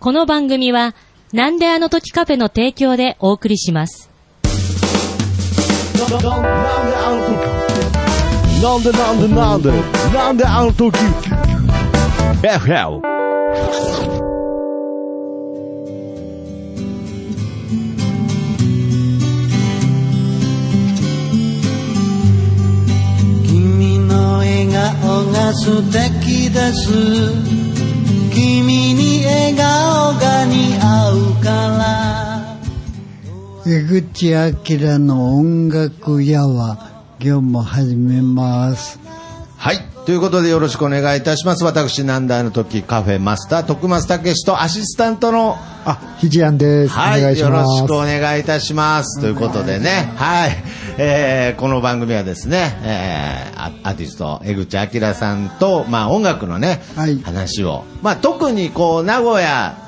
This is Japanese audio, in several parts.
この番組は、なんであの時カフェの提供でお送りします。なんでなんでなんでなんであの時 FL 君の笑顔が素敵です君に笑顔が似合うから江口明の音楽屋は今日も始めます。はい。ということでよろしくお願いいたします。私、なんだあの時カフェマスター、徳松武史とアシスタントの、あ、ひじやんです。はい、よろ。しくお願いいたします。ということでね、はい。えー、この番組はですね、えー、アアーティスト、江口明さんと、まあ音楽のね、はい話を、まあ特にこう、名古屋、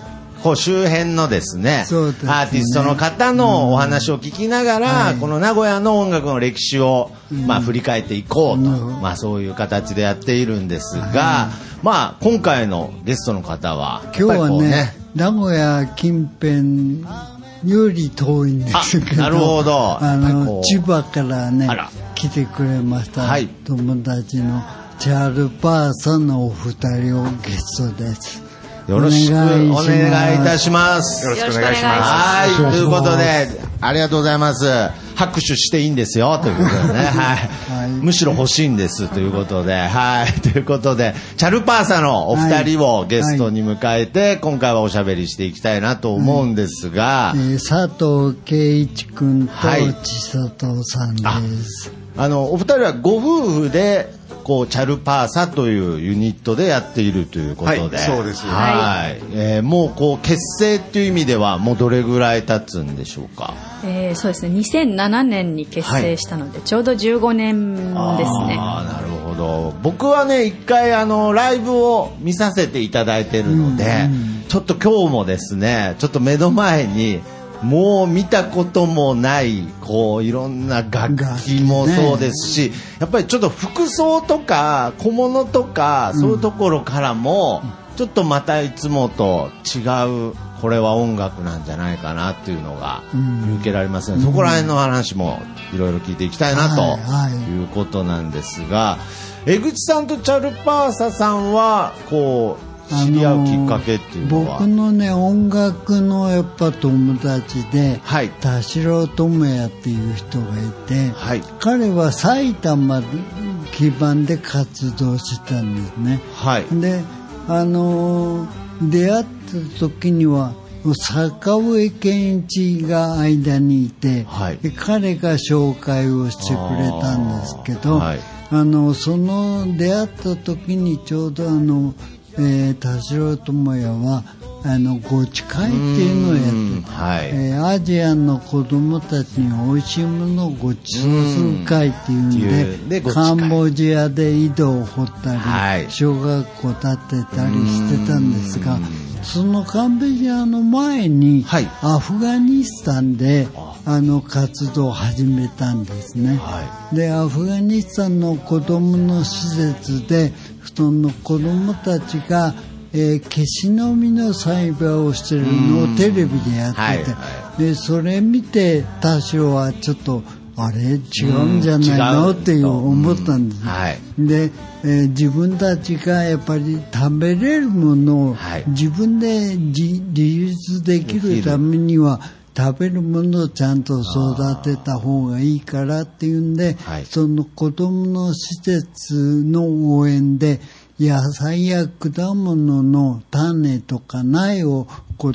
こう周辺のですねすね。アーティストの方のお話を聞きながら、はい。この名古屋の音楽の歴史を、まあ、振り返っていこうと、うんまあ、そういう形でやっているんですが、まあ、今回のゲストの方は今日はね、名古屋近辺より遠いんですけど、あなるほど。あの千葉からね来てくれました、はい。友達のチャール・パーさんのお二人をゲストです。よろしくお願いいたしまます。よろしくお願いします。はい、ということで、ありがとうございます。拍手していいんですよ、ということでね。はい。はいむしろ欲しいんです、ということで。はい。ということで、チャルパーサのお二人をゲストに迎えて、今回はおしゃべりしていきたいなと思うんですが、えー佐藤圭一君とはい千里さんです。あの、お二人はご夫婦で、こう、チャルパーサというユニットでやっているということで。はいそうですはい。えーもう、こう、結成っていう意味では、もうどれぐらい経つんでしょうか？えーそうですね2007年に結成したので、ちょうど15年ですねああ、なるほど。僕はね、一回、あの、ライブを見させていただいてるので、ちょっと今日もですね、ちょっと目の前に、もう見たこともない、こう、いろんな楽器もそうですし、やっぱりちょっと服装とか、小物とか、そういうところからも、ちょっとまたいつもと違う、これは音楽なんじゃないかなっていうのが見受けられますね。そこら辺の話もいろいろ聞いていきたいなと。いうことなんですが、江口さんとチャルパーサさんは、こう、知り合うきっかけっていうのは、僕のね音楽のやっぱ友達で、はい。田代智也っていう人がいて、はい。彼は埼玉基盤で活動してたんですね。はい。であのー出会った時には坂上健一が間にいて、はい。で彼が紹介をしてくれたんですけどあー。はい。あのその出会った時にちょうどあの、えー田代智也はあのごち会っていうのをやっててはい。えーアジアの子供たちに美味しいものをごちそうする会っていうん。でカンボジアで井戸を掘ったり、はい。小学校建てたりしてたんですがそのカンボジアの前に、はい。アフガニスタンであ。の活動を始めたんですね。はでアフガニスタンの子供の施設でその子供たちが、えーケシの実の栽培をしてるのをテレビでやってて、はいはでそれ見て多少はちょっとあれ？違う。んじゃないの？っていう思ったんです、はい。で、えー自分たちがやっぱり食べれるものをはい。自分で自自立できるためには食べるものをちゃんと育てた方がいいからっていうんで、はい。その子供の施設の応援で野菜や果物の種とか苗をこ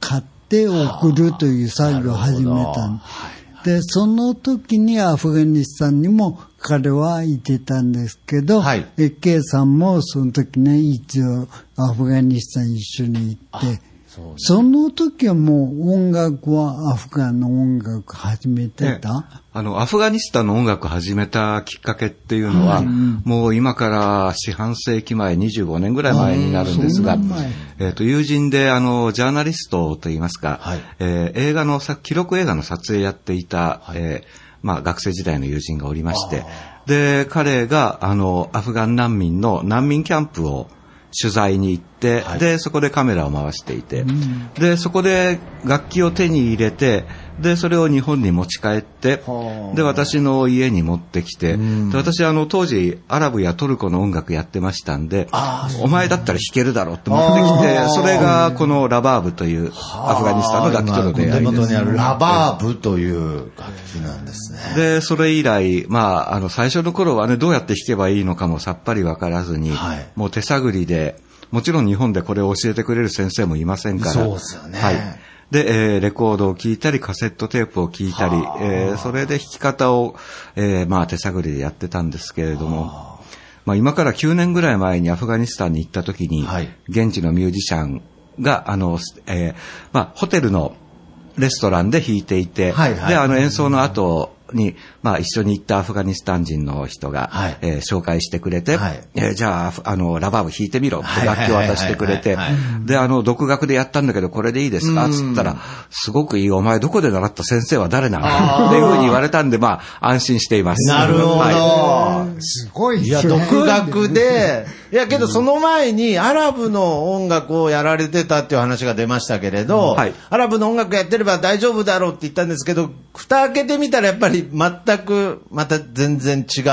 買って送るという作業を始めたん。でその時にアフガニスタンにも彼はいてたんですけど、はい。え K さんもその時ね一応アフガニスタン一緒に行ってそうその時はもう音楽はアフガンの音楽始めてた、あの、アフガニスタンの音楽を始めたきっかけっていうのは、もう今から四半世紀前、25年ぐらい前になるんですがえっ、と、友人で、あの、ジャーナリストといいますか、はい。えー映画のさ、記録映画の撮影やっていた、えーまあ、学生時代の友人がおりまして、で、彼が、あの、アフガン難民の難民キャンプを取材に行って、はい。で、そこでカメラを回していて、で、そこで楽器を手に入れて、で、それを日本に持ち帰ってはあ、で、私の家に持ってきて、んで私、あの、当時、アラブやトルコの音楽やってましたんであ、お前だったら弾けるだろうって持ってきてそれがこのラバーブというアフガニスタンの楽器との出会いです今お手元にあ。るラバーブという楽器なんですね。で、それ以来、まあ、あの、最初の頃はね、どうやって弾けばいいのかもさっぱりわからずに、はいもう手探りで、もちろん日本でこれを教えてくれる先生もいませんから。そうですよねはい。で、えーレコードを聴いたり、カセットテープを聴いたり、えーそれで弾き方を、えーまあ、手探りでやってたんですけれども、まあ、今から9年ぐらい前にアフガニスタンに行った時に、はい。現地のミュージシャンが、あの、えーまあ、ホテルのレストランで弾いていて、はいはい。で、あの演奏の後に、まあ一緒に行ったアフガニスタン人の人が、はい。えー紹介してくれて、はい。えーじゃあ、あの、ラバーブ弾いてみろ。って楽器を渡してくれて。で、あの、独学でやったんだけど、これでいいですか？つったら、すごくいい、お前どこで習った先生は誰なの？っていうふうに言われたんで、まあ、安心しています。なるほど。はい。すごいいや、ですね独学で、いや、けどその前にアラブの音楽をやられてたっていう話が出ましたけれど、はい。アラブの音楽やってれば大丈夫だろうって言ったんですけど、蓋開けてみたらやっぱり全く、また全然違う。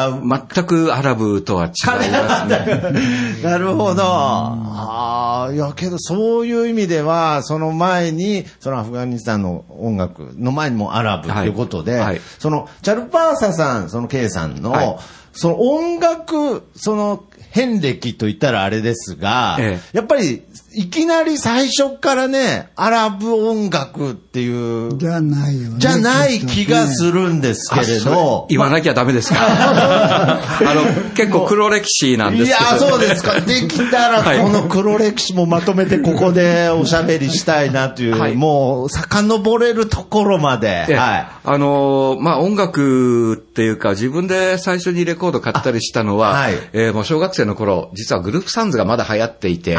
全くアラブとは違いますね。なるほど。ああ、いや、けどそういう意味では、その前に、そのアフガニスタンの音楽の前にもアラブということで、はい。はい。その、チャルパーサさん、その K さんの、はいその音楽、その、遍歴と言ったらあれですが、え。やっぱり、いきなり最初からね、アラブ音楽っていう、じゃないよね。じゃない気がするんですけれど、言わなきゃダメですか？あの、結構黒歴史なんですいけど。や、そうですか。できたら、はいこの黒歴史もまとめてここでおしゃべりしたいなという、はいもう、遡れるところまで。ええはい。あのーまあ、音楽っていうか、自分で最初にレコード買ったりしたのは、あはいえーもう小学生の頃、実はグループサンズがまだ流行っていて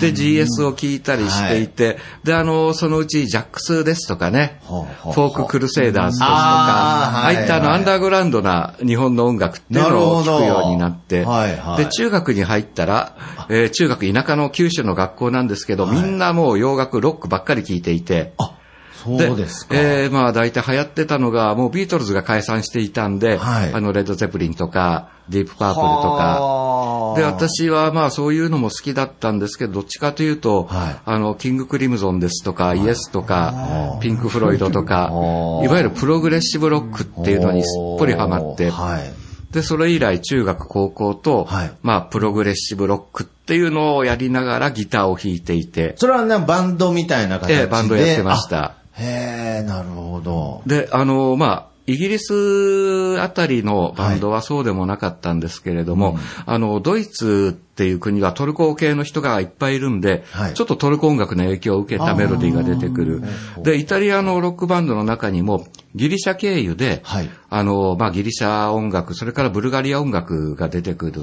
で、GS を聴いたりしていて、で、あのーそのうちジャックスですとかね、ほうほうフォーククルセイダーズですとか、あーああいったあの、はいアンダーグラウンドな日本の音楽っていうのを聴くようになって、はいはい。で、中学に入ったら、えー中学田舎の九州の学校なんですけど、みんなもう洋楽、ロックばっかり聴いていて、そうですか。えーまあ大体流行ってたのが、もうビートルズが解散していたんで、はい。あの、レッド・ツェッペリンとか、ディープ・パープルとか、はあ。で、私はまあそういうのも好きだったんですけど、どっちかというと、はい。あの、キング・クリムゾンですとか、イエスとか、ピンク・フロイドとかは、あいわゆるプログレッシブロックっていうのにすっぽりハマって、はい。で、それ以来中学、高校と、はい。まあ、プログレッシブロックっていうのをやりながらギターを弾いていて、それはね、バンドみたいな形で。ええバンドやってました。あ。へえ、なるほど。で、あの、まあ、イギリスあたりのバンドはそうでもなかったんですけれども、あの、ドイツっていう国はトルコ系の人がいっぱいいるんで、はい。ちょっとトルコ音楽の影響を受けたメロディーが出てくる。で、イタリアのロックバンドの中にも、ギリシャ経由で、はい。あの、まあ、ギリシャ音楽、それからブルガリア音楽が出てくる。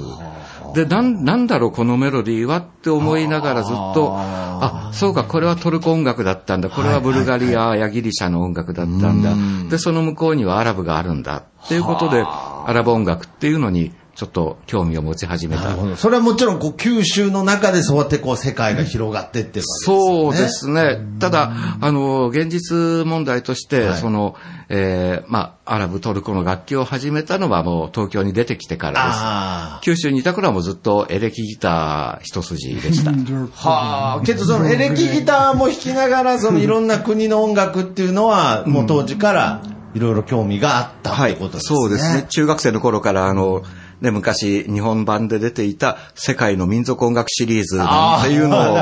で、なん、なんだろう、このメロディーはって思いながらずっと、あ、そうか、これはトルコ音楽だったんだ、これはブルガリアやギリシャの音楽だったんだ。で、その向こうにはアラブがあるんだ。っていうことで、アラブ音楽っていうのに、ちょっと興味を持ち始めた。それはもちろん、こう、九州の中でそうやってこう、世界が広がってってですよね。そうですね。ただ、あの、現実問題として、はいその、えーまあ、アラブ、トルコの楽器を始めたのはもう東京に出てきてからです。あ九州にいた頃はもうずっとエレキギター一筋でした。あ。はあ。けど、そのエレキギターも弾きながら、そのいろんな国の音楽っていうのは、もう当時からいろいろ興味があったってことですね。そうですね。。中学生の頃から、あの、ね、昔、日本版で出ていた世界の民族音楽シリーズなんていうのを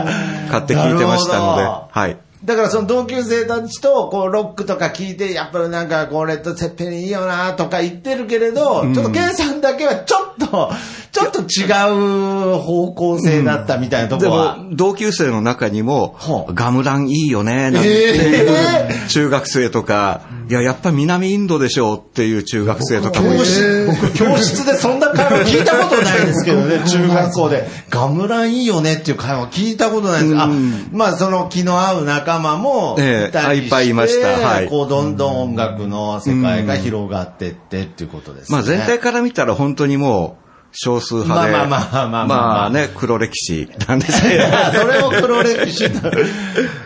買って聞いてましたので、はい。だからその同級生たちと、こう、ロックとか聞いて、やっぱりなんか、こう、レッド・セッペリンいいよなとか言ってるけれど、ちょっとケンさんだけはちょっと、ちょっと違う方向性だったみたいなとこでは。も、同級生の中にもは、あガムランいいよね、なんていう中学生とか、いや、やっぱ南インドでしょうっていう中学生とかもいて教室、僕、教室でそんな会話聞いたことないですけどね、中学校で。ガムランいいよねっていう会話聞いたことないです。あ、まあ、その気の合う仲間もええいたりして、いっぱいいましたはいこう、どんどん音楽の世界が広がってってっていうことですね。まあ全体から見たら本当にもう、少数派で、まあまあまあまあまあまあね、黒歴史なんですけど。それも黒歴史だ。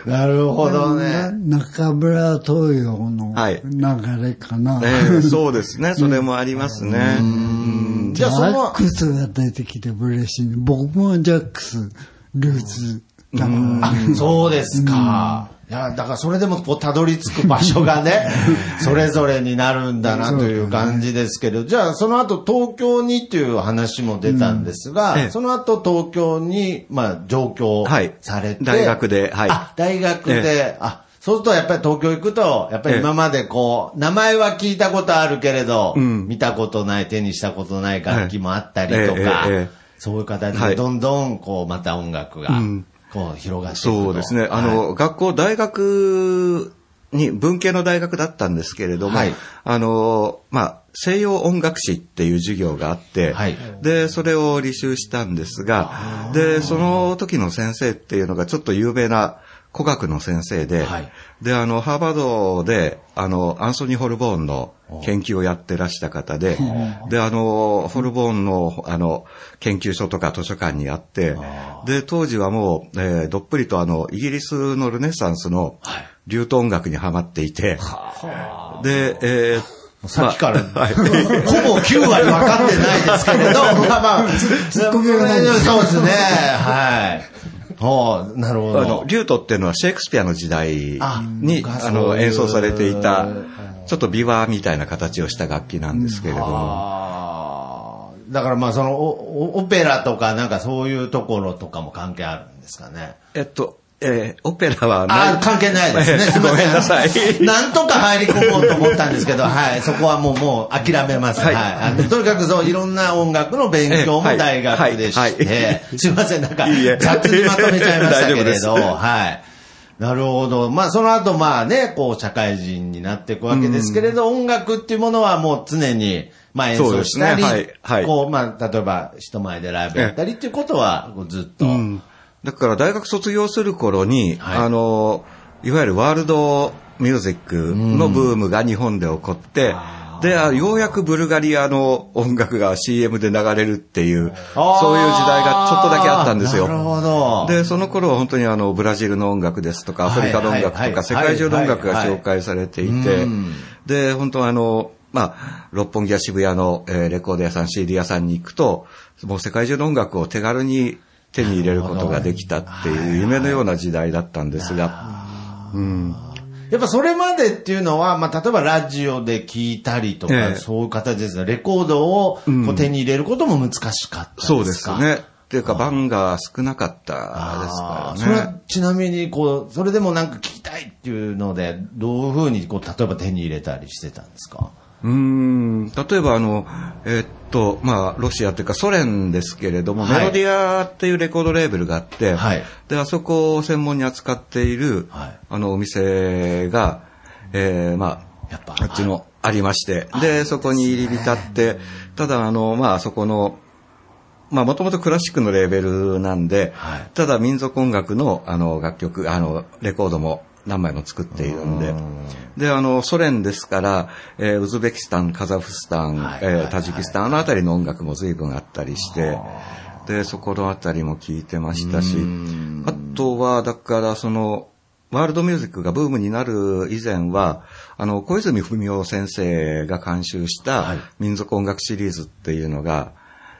なるほどなね。中村東洋のはい流れかな。ええそうですね、それもありますね。うんじゃあそジャッの、クスが出てきて嬉しい。僕もジャックス、ルーツそうですか。いや、だからそれでもこう、たどり着く場所がね、それぞれになるんだなという感じですけど、じゃあその後東京にっていう話も出たんですが、うん。ええ。その後東京に、まあ、上京はいされて、大学ではい。あ、大学で、あ、そうするとやっぱり東京行くと、やっぱり今までこう、名前は聞いたことあるけれど、うん。見たことない、手にしたことない楽器もあったりとか、そういう形はいでどんどんこう、また音楽がうん、こう、広がっていくと。そうですね。あの、はい学校、大学に、文系の大学だったんですけれども、はい。あの、まあ、西洋音楽史っていう授業があって、はい。で、それを履修したんですが、で、その時の先生っていうのがちょっと有名な古学の先生で、はい。で、あの、ハーバードで、あの、アンソニー・ホルボーンの研究をやってらした方で、で、あの、ホルボーンの、あの、研究所とか図書館にあって、で、当時はもう、えーどっぷりとあの、イギリスのルネサンスの、流闘音楽にはまっていて、で、えーさっきから、まあはい。ほぼ9割分かってないですけれど、まあまあ、ツッコミがないそうですね、はい。おうなるほあのど、。リュートっていうのはシェイクスピアの時代あに、あの、演奏されていた、ちょっとビワみたいな形をした楽器なんですけれども、だからまあそのオペラとかなんかそういうところとかも関係あるんですかね？えっと、えーオペラはあー関係ないですね。すいませごめんなさい。なんとか入り込もうと思ったんですけど、はい、そこはもう、もう諦めます。は。はい。いあのとにかくそう、いろんな音楽の勉強も大学でしはい。て、すいません、なんか雑にまとめちゃいましたけれど、はい。なるほど。まあ、その後、まあね、こう、社会人になっていくわけですけれど、音楽っていうものはもう常に、まあ演奏したり、ねはいはい。こう、まあ、例えば人前でライブやったりっていうことは、ずっと、うん。だから大学卒業する頃に、はい。あの、いわゆるワールドミュージックのブームが日本で起こって、で、あようやくブルガリアの音楽が CM で流れるっていう、そういう時代がちょっとだけあったんですよ。なるほど。で、その頃は本当にあの、ブラジルの音楽ですとか、アフリカの音楽とか、世界中の音楽が紹介されていてうん、で、本当あの、まあ、六本木や渋谷の、えーレコード屋さん、CD 屋さんに行くと、もう世界中の音楽を手軽に手に入れることができたっていう夢のような時代だったんですが、うん。やっぱそれまでっていうのは、まあ、例えばラジオで聞いたりとか、ええそういう形ですね。レコードをこう手に入れることも難しかったですか、そうですね。っていうか、番が少なかったですあーそれはからね。ちなみに、こう、それでもなんか聞きたいっていうので、どういうふうに、こう、例えば手に入れたりしてたんですか？うーん、例えばあの、えーっと、まあ、ロシアというかソ連ですけれども、はい。メロディアっていうレコードレーベルがあって、はい。で、あそこを専門に扱っている、はい。あの、お店が、えー、まあ、あっちの、ありまして、で、そこに入り浸って、ただあの、まあ、そこの、まあ、もともとクラシックのレーベルなんで、はい。ただ民族音楽の、あの、楽曲、あの、レコードも何枚も作っているんで、で、あの、ソ連ですから、えーウズベキスタン、カザフスタン、はいえータジキスタン、あの辺りの音楽も随分あったりして、で、そこの辺りも聞いてましたし、あとは、だから、その、ワールドミュージックがブームになる以前は、あの、小泉文雄先生が監修した民族音楽シリーズっていうのが、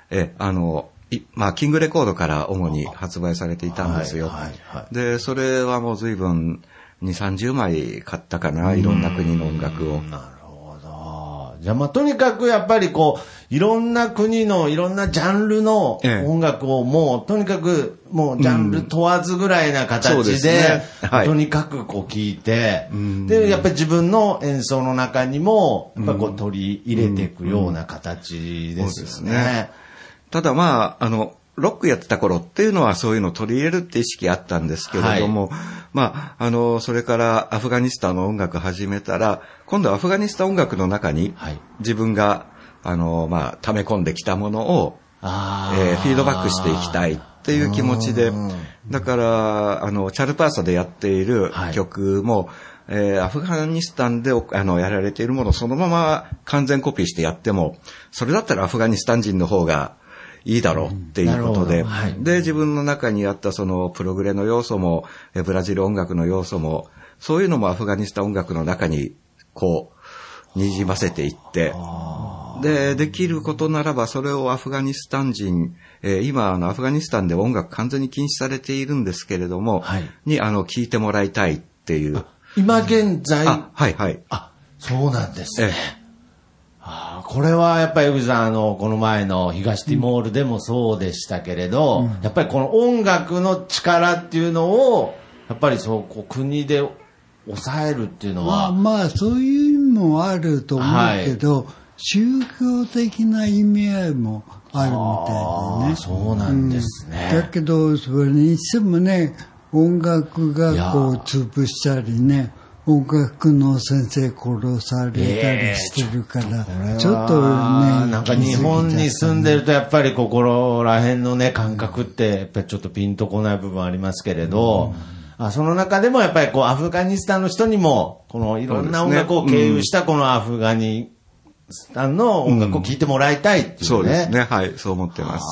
え、あの、いまあ、キングレコードから主に発売されていたんですよ。はいはいはい。で、それはもう随分2、30枚買ったかな、いろんな国の音楽を。なるほど。じゃあまあとにかくやっぱりこう、いろんな国のいろんなジャンルのええ。音楽をもうとにかくもうジャンル問わずぐらいな形ですでね、はい。とにかくこう聞いてん、で、やっぱり自分の演奏の中にも、やっぱりこう取り入れていくような形ですよね。ね。ただまあ、あの、ロックやってた頃っていうのはそういうのを取り入れるって意識あったんですけれども、まあ、あの、それからアフガニスタンの音楽始めたら、今度はアフガニスタン音楽の中にはい。自分が、あの、まあ、溜め込んできたものを、あえーフィードバックしていきたいっていう気持ちで、だから、あの、チャルパーサでやっているはい。曲も、えーアフガニスタンであのやられているものをそのまま完全コピーしてやっても、それだったらアフガニスタン人の方が、いいだろうっていうことで、なるほど。はいで、自分の中にあったそのプログレの要素も、えブラジル音楽の要素も、そういうのもアフガニスタン音楽の中に、こう、にじませていって、で、できることならば、それをアフガニスタン人、えー今、あの、アフガニスタンで音楽完全に禁止されているんですけれども、はい。に、あの、聞いてもらいたいっていう。今現在、あ、はいはい。あ、そうなんですね。えあーこれはやっぱり江口さん、あの、この前の東ティモールでもそうでしたけれど、やっぱりこの音楽の力っていうのを、やっぱりそう、こう国で抑えるっていうのまあは、まあそういう意味もあると思うけど、宗教的な意味合いもあるみたいでね。そうなんですね。だけどそれにしてもね音楽がこう潰したりね音楽の先生殺されたりしてるから、ちょっとねなんか日本に住んでるとやっぱりここら辺のね感覚ってやっぱりちょっとピンとこない部分ありますけれど、あその中でもやっぱりこうアフガニスタンの人にもこのいろんな音楽を経由したこのアフガニスタンの音楽を聴いてもらいたいっていうね。そうですね。はい、そう思ってます。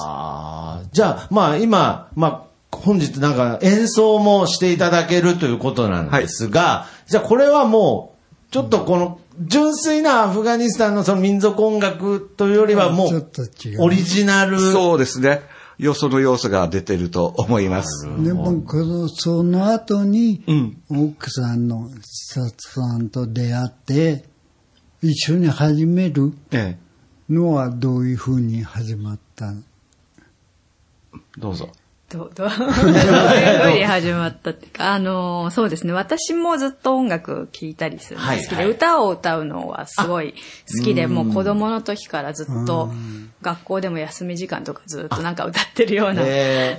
じゃあ、まあ今、まあ本日なんか演奏もしていただけるということなんですが、じゃあこれはもう、ちょっとこの純粋なアフガニスタンのその民族音楽というよりはもちょっうと違うオリジナル。そうですね。よその要素が出てると思います。でもこのその後にうん奥さんの千里さんと出会って一緒に始めるえのはどういうふうに始まった？どうぞ。どう、どう、どういうふうに始まったっていうか、あの、そうですね。私もずっと音楽聴いたりするのが好きで、はいはい歌を歌うのはすごい好きで、もう子供の時からずっと、学校でも休み時間とかずっとなんか歌ってるような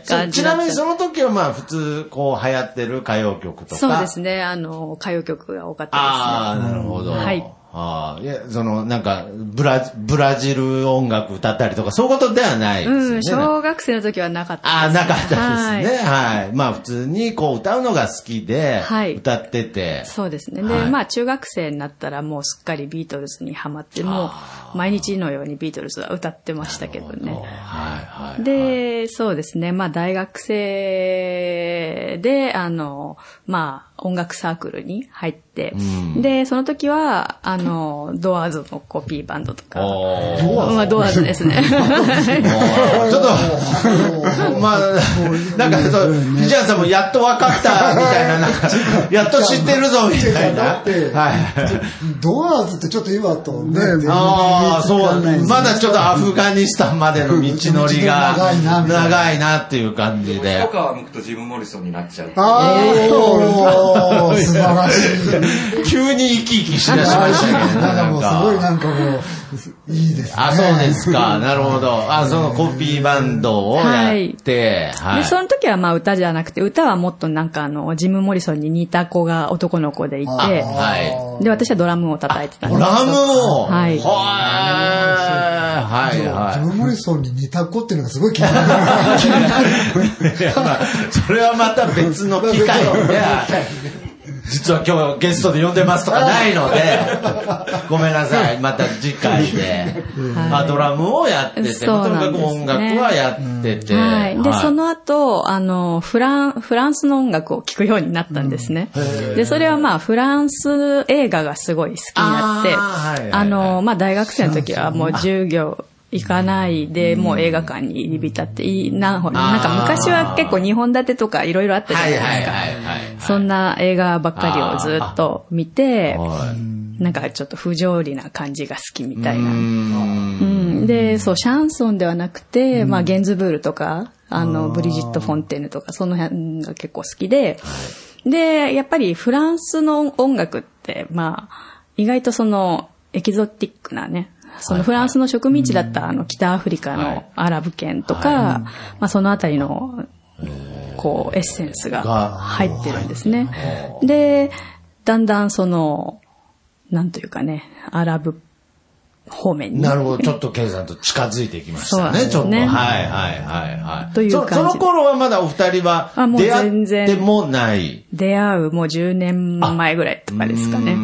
感じちなみにその時はまあ普通こう流行ってる歌謡曲とか？そうですね。あの、歌謡曲が多かったですね。ああ、なるほど。はい。ああ、いや、その、なんか、ブラ、ブラジル音楽歌ったりとか、そういうことではないですよね。うん、小学生の時はなかったです。ああ、なかったですはいね。はい。まあ、普通にこう歌うのが好きで、はい歌ってて。そうですね。で、はいまあ中学生になったらもうすっかりビートルズにハマって、もう毎日のようにビートルズは歌ってましたけどね。はいはい。で、そうですね。まあ大学生で、あの、まあ音楽サークルに入って、で、その時は、あの、ドアーズのコピーバンドとか、まあドアーズですね。ちょっと、まあ、なんかそう、藤原さんもやっと分かったみたいな、なんか、やっと知ってるぞみたいな。だってはい。ドアーズってちょっと今とね、全然ああ、そう、まだちょっとアフガニスタンまでの道のりが長いなっていう感じで。川向くとジム・モリソンになっちゃう。ああ、素晴らしい。急に生き生きしだしましたけどね。なんかもうすごいななんかもう、いいですね。あ、そうですか。なるほど。あ、そのコピーバンドをやって、はい。で、その時はまあ歌じゃなくて、歌はもっとなんかあの、ジム・モリソンに似た子が男の子でいて、はで、私はドラムを叩いてたんい。ですドラムを？はいはい。はい、ジはム・モリソンに似た子っていうのがすごい気になる。い。いやまあそれはまた別の機会で、実は今日ゲストで呼んでますとかないので、ごめんなさい。また次回で。あ、ドラムをやってて、とにかく音楽はやってて。はい。で、その後、あの、フラン、フランスの音楽を聴くようになったんですね。で、それはまあ、フランス映画がすごい好きになって、あの、まあ、大学生の時はもう授業、行かないで、もう映画館に入り浸っていいな、なんか昔は結構2本立てとかいろいろあったじゃなはいいですか。はいはいはい。そんな映画ばっかりをずっと見て、はい。なんかちょっと不条理な感じが好きみたいな。うーん。うん、で、そう、シャンソンではなくて、まあ、ゲンズブールとか、あの、ブリジット・フォンテーヌとか、その辺が結構好きで、で、やっぱりフランスの音楽って、まあ、意外とその、エキゾティックなね、そのフランスの植民地だったあの北アフリカのアラブ圏とか、まあそのあたりの、こう、エッセンスが入ってるんですね。で、だんだんその、なんというかね、アラブ方面に。なるほど。ちょっとケイさんと近づいてきましたそうなんね、ちょっと。はいはいはいはい。という感じでそその頃はまだお二人は出会全然ってもない？出会うもう10年前ぐらいとかですかね。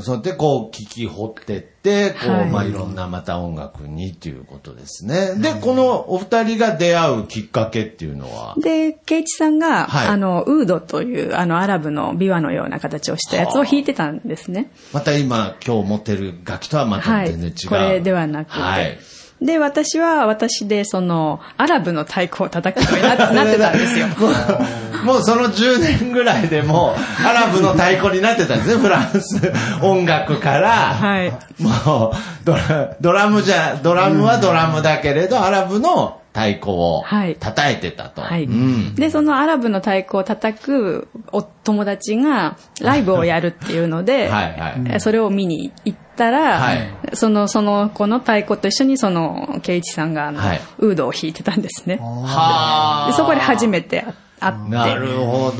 そうやってこう聞き掘ってって、こう、はいまあいろんなまた音楽にっていうことですね。で、このお二人が出会うきっかけっていうのは、で、ケイチさんが、はいあの、ウードという、あの、アラブの琵琶のような形をしたやつを弾いてたんですね。また今今日持ってる楽器とはまたはい全然違う。。これではなくて。はい。で、私は私で、その、アラブの太鼓を叩くようにななってたんですよ。もうその10年ぐらいでもうアラブの太鼓になってたんですね、フランス音楽から。はい。もうドラ、ドラムじゃ、ドラムはドラムだけれど、アラブの太鼓をはい叩いてたと。はい。うん。で、そのアラブの太鼓を叩くお友達がライブをやるっていうので、はいはいえそれを見に行ったら、はいその、その子の太鼓と一緒にその、ケイチさんがあの、はいウードを弾いてたんですね。はでそこで初めて会って。なるほ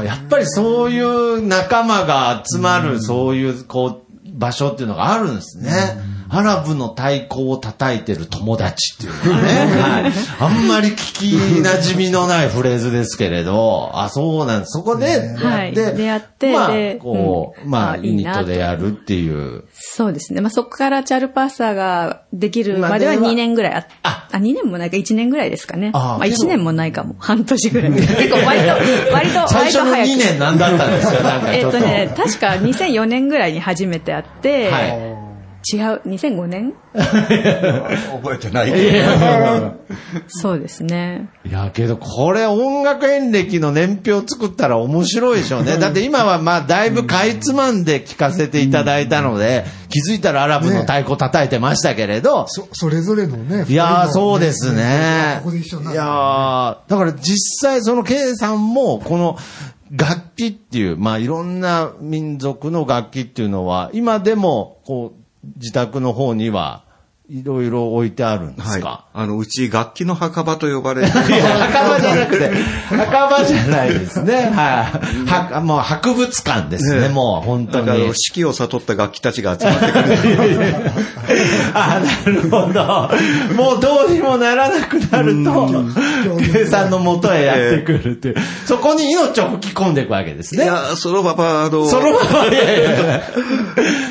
ど。やっぱりそういう仲間が集まる、そういう、こう、場所っていうのがあるんですね。アラブの太鼓を叩いてる友達っていうね。はい。あんまり聞き馴染みのないフレーズですけれど、あ、そうなんです。そこで出会って、はい出会ってまあで、こう、うんまあ、あユニットでやるっていう。そうですね。まあ、そこからチャルパッサーができるまではまでは2年ぐらいあああ、2年もないか1年ぐらいですかね。あまあ、1年もないかも。半年ぐらい。結構割と、割と、最初の2割と早く。年何だったんですかなんかえちょっと。っとね、確か2004年ぐらいに初めて会って、はい違う、2005年？覚えてないけど。そうですね。いや、けど、これ音楽演歴の年表作ったら面白いでしょうね。だって今はまあ、だいぶかいつまんで聞かせていただいたので、気づいたらアラブの太鼓叩いてましたけれど、そ、それぞれのね。いやそうですね。ここで一緒にないるやー、だから実際その K さんも、この楽器っていう、まあいろんな民族の楽器っていうのは、今でも、こう、自宅の方には、いろいろ置いてあるんですはいか、。あの、うち楽器の墓場と呼ばれて 墓場じゃなくて、墓場じゃないですね。はい。は、もう博物館ですね、ねもう本当に。なんかあの、四季を悟った楽器たちが集まってくる。あ、なるほど。もうどうにもならなくなると、計算のもとへやってくるっていう。そこに命を吹き込んでいくわけですね。いや、そのまま、あの、そのまま、いやいや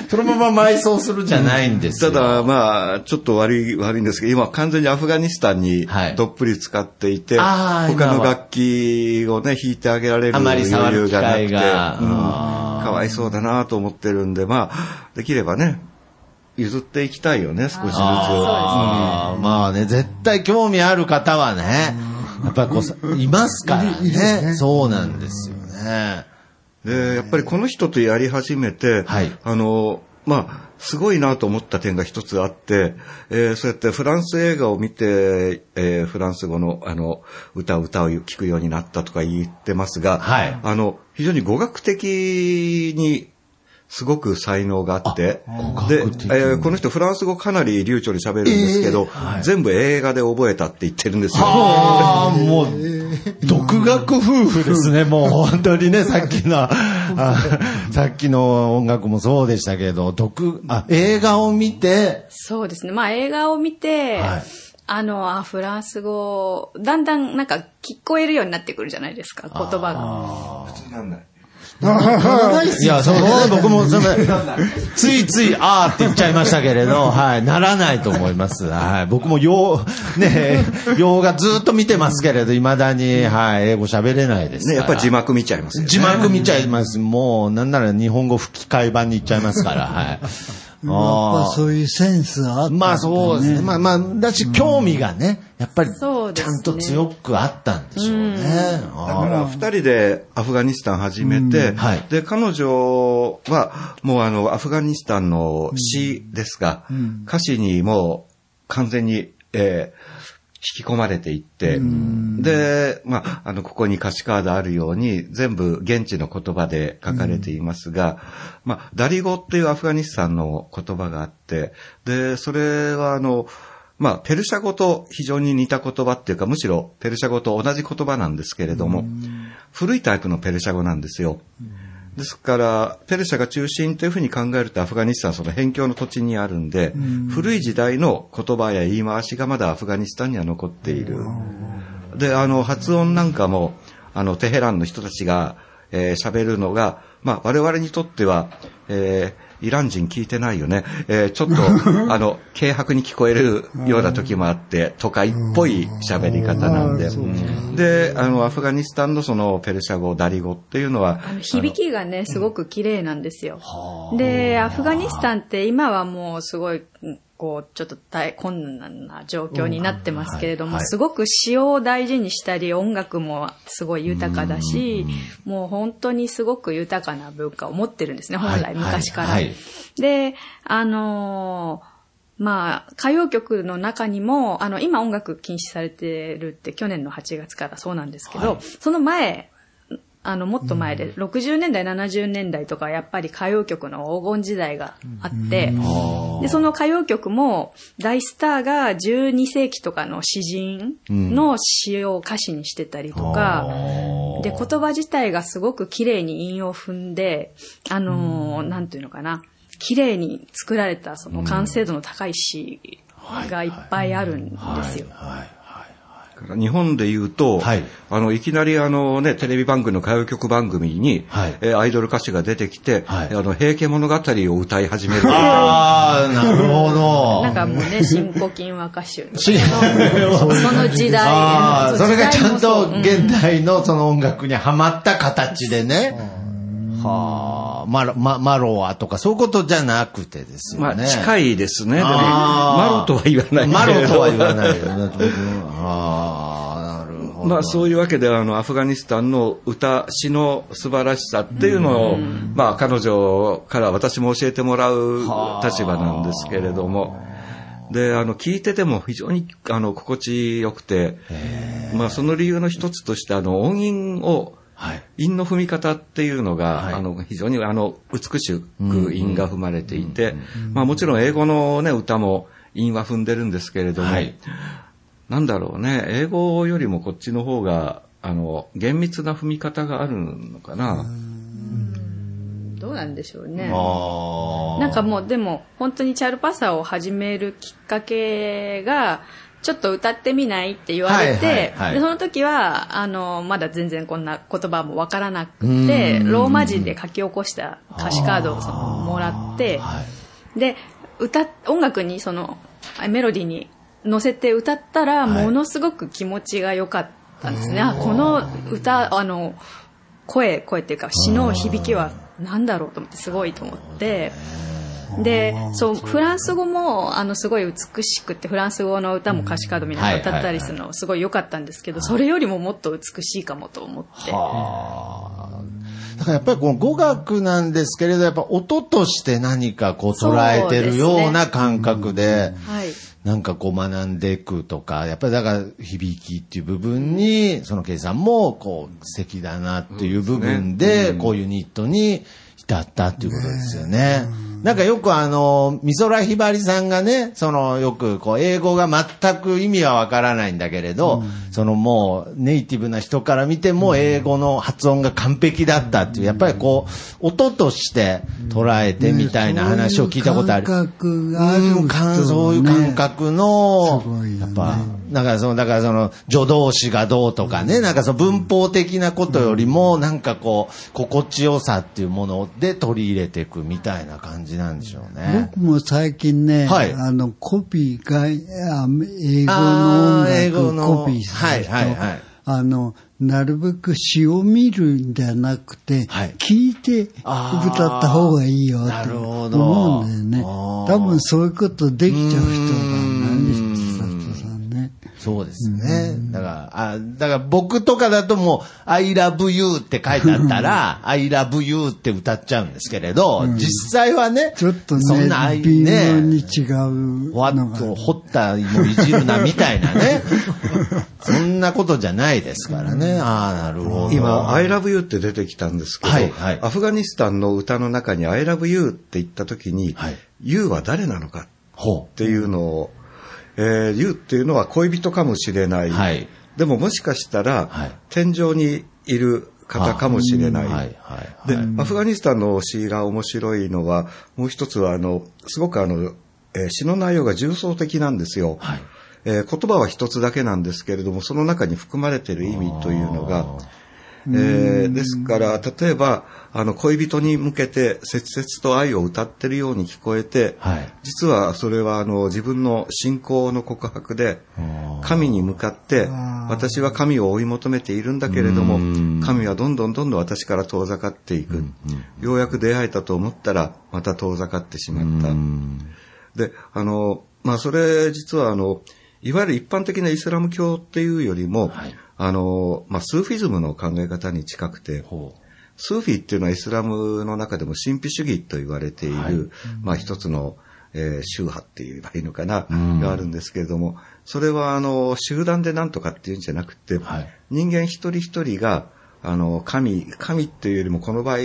そのまま埋葬するじゃないんですよ。ただ、まあ、ちょっと悪い、悪いんですけど、今完全にアフガニスタンにはい。どっぷり使っていて、は他の楽器をね、弾いてあげられるあま余裕がなくて、機会が。うん。かわいそうだなと思ってるんで、まあ、できればね、譲っていきたいよね、少しずつ。あーまあね、絶対興味ある方はね、やっぱりこうさ、いますからね。ねそうなんですよね。で、やっぱりこの人とやり始めて、はい。あの、まあ、すごいなと思った点が一つあって、えーそうやってフランス映画を見て、えーフランス語のあの歌を歌を聞くようになったとか言ってますが、はい。あの、非常に語学的にすごく才能があって、で、えーこの人フランス語かなり流暢に喋るんですけど、全部映画で覚えたって言ってるんですよ。ああ、もう、独学夫婦ですね、もう本当にね、さっきの、あさっきの音楽もそうでしたけど、独、あ、映画を見て、そうですね。まあ映画を見て、はい。あの、あ、フランス語、だんだんなんか聞こえるようになってくるじゃないですか、言葉が。いや、そうですね、僕もその、ついつい、あーって言っちゃいましたけれど、はい、ならないと思います。はい、僕も洋、ね、洋画ずっと見てますけれど、未だに、はい、英語喋れないですから。ね、やっぱり字幕見ちゃいますよね。字幕見ちゃいます。もう、なんなら日本語吹き替え版に行っちゃいますから、はい。やっぱそういうセンスがあったんだね。まあそうですね。まあまあ、だし興味がね、やっぱりちゃんと強くあったんでしょうね。だから、二人でアフガニスタン始めて、はい。で、彼女は、もうあの、アフガニスタンの詩ですが、歌詞にもう完全に、えー引き込まれていって、で、まあ、あの、ここに歌詞カードあるように、全部現地の言葉で書かれていますが、まあ、ダリ語っていうアフガニスタンの言葉があって、で、それはあの、まあ、ペルシャ語と非常に似た言葉っていうか、むしろペルシャ語と同じ言葉なんですけれども、古いタイプのペルシャ語なんですよ。ですから、ペルシャが中心というふうに考えると、アフガニスタンはその辺境の土地にあるんで、古い時代の言葉や言い回しがまだアフガニスタンには残っている。で、あの、発音なんかも、あの、テヘランの人たちが、えー喋るのが、まあ、我々にとっては、えーイラン人聞いてないよね。えーちょっと、あの、軽薄に聞こえるような時もあって、都会っぽい喋り方なんで。で、あの、アフガニスタンのそのペルシャ語、ダリ語っていうのは、あの響きがね、すごく綺麗なんですよ。で、アフガニスタンって今はもうすごい、うんこう、ちょっと大困難な状況になってますけれども、すごく詩を大事にしたり、音楽もすごい豊かだし、もう本当にすごく豊かな文化を持ってるんですね、本来昔から。はい。はいで、あのーまあ、歌謡曲の中にも、あの、今音楽禁止されてるって去年の8月からそうなんですけど、その前、あの、もっと前で、60年代、70年代とか、やっぱり歌謡曲の黄金時代があって、で、その歌謡曲も、大スターが12世紀とかの詩人の詩を歌詞にしてたりとか、で、言葉自体がすごく綺麗に韻を踏んで、あのーなんていうのかな、綺麗に作られた、その完成度の高い詩がいっぱいあるんですよ。日本で言うと、はいあの、いきなりあのね、テレビ番組の歌謡曲番組に、はいえーアイドル歌手が出てきて、はいあの、平家物語を歌い始める。ああ、なるほど。なんかもうね、新古今和歌集 その時代。ああ、うそれがちゃんと現代のその音楽にはまった形でね。はあ、マロ、ママロアとかそういうことじゃなくてですまあ。近いですね。マロとは言わないマロとは言わないよね。ああ、なるほど。まあそういうわけで、あの、アフガニスタンの歌、詩の素晴らしさっていうのを、まあ彼女から私も教えてもらう立場なんですけれども、で、あの、聞いてても非常に、あの、心地よくて、まあその理由の一つとして、あの、音韻を、はい。韻の踏み方っていうのが、はいあの、非常にあの、美しく韻が踏まれていて、まあもちろん英語のね、歌も韻は踏んでるんですけれども、はいなんだろうね、英語よりもこっちの方が、あの、厳密な踏み方があるのかな。どうなんでしょうね。ああ。なんかもうでも本当にチャルパサを始めるきっかけが、ちょっと歌ってみない？って言われて、はいはいはい。でその時は、あの、まだ全然こんな言葉もわからなくうて、ん。ローマ字で書き起こした歌詞カードをそのもらって、はい。で、歌、音楽にその、メロディーに乗せて歌ったら、はい。ものすごく気持ちが良かったんですね。あ、この歌、あの、声、声っていうか詩の響きは何だろうと思って、すごいと思って、で、そう、フランス語も、あの、すごい美しくて、フランス語の歌も歌詞カードみんな歌ったりするの、すごい良かったんですけど、それよりももっと美しいかもと思って。はあ。だからやっぱりこの語学なんですけれど、やっぱ音として何かこう捉えてるような感覚で、はい。なんかこう学んでいくとか、やっぱりだから響きっていう部分に、その計算もこう素敵だなっていう部分で、こういうニットに至ったっていうことですよね。なんかよくあの、美空ひばりさんがね、そのよくこう英語が全く意味はわからないんだけれど、そのもうネイティブな人から見ても英語の発音が完璧だったっていう、やっぱりこう、音として捉えてみたいな話を聞いたことある。感覚がある人うん感そういう感覚の、やっぱ、なんかその、だからその、助動詞がどうとかね、なんかその文法的なことよりも、なんかこう、心地よさっていうもので取り入れていくみたいな感じなんでしょうね。僕も最近ね、はいあの、コピーが、あ英語あの音の楽コピーする人、はいはいはいあの、なるべく詩を見るんじゃなくて、はい聞いて歌った方がいいよなるとほど思うんだよね。多分そういうことできちゃう人だ。そうですね。だから、あ、だから僕とかだともう、I love you って書いてあったら、I love you って歌っちゃうんですけれど、実際はね、ちょっとそんなね、微妙ねに違うほわのが。っと掘った芋いじるなみたいなね。そんなことじゃないですからね。ああ、なるほど。今、I love you って出てきたんですけど、はいはいアフガニスタンの歌の中に I love you って言った時に、はい You は誰なのかほっていうのを、えー、You っていうのは恋人かもしれない。はい。でももしかしたら、はい。天井にいる方かもしれない。はいはいで、アフガニスタンの詩が面白いのは、もう一つは、あの、すごくあの、えー詩の内容が重層的なんですよ。はい。えー言葉は一つだけなんですけれども、その中に含まれている意味というのが、えーですから、例えば、あの、恋人に向けて切々と愛を歌ってるように聞こえて、はい。実はそれはあの、自分の信仰の告白で、神に向かって、私は神を追い求めているんだけれども、神はどんどんどんどん私から遠ざかっていく。ようやく出会えたと思ったら、また遠ざかってしまった。で、あの、まあ、それ実はあの、いわゆる一般的なイスラム教っていうよりも、あの、まあ、スーフィズムの考え方に近くて、スーフィっていうのはイスラムの中でも神秘主義と言われている、まあ一つの、えー宗派って言えばいいのかな、があるんですけれども、それはあの、集団でなんとかっていうんじゃなくて、はい。人間一人一人が、あの、神、神っていうよりもこの場合、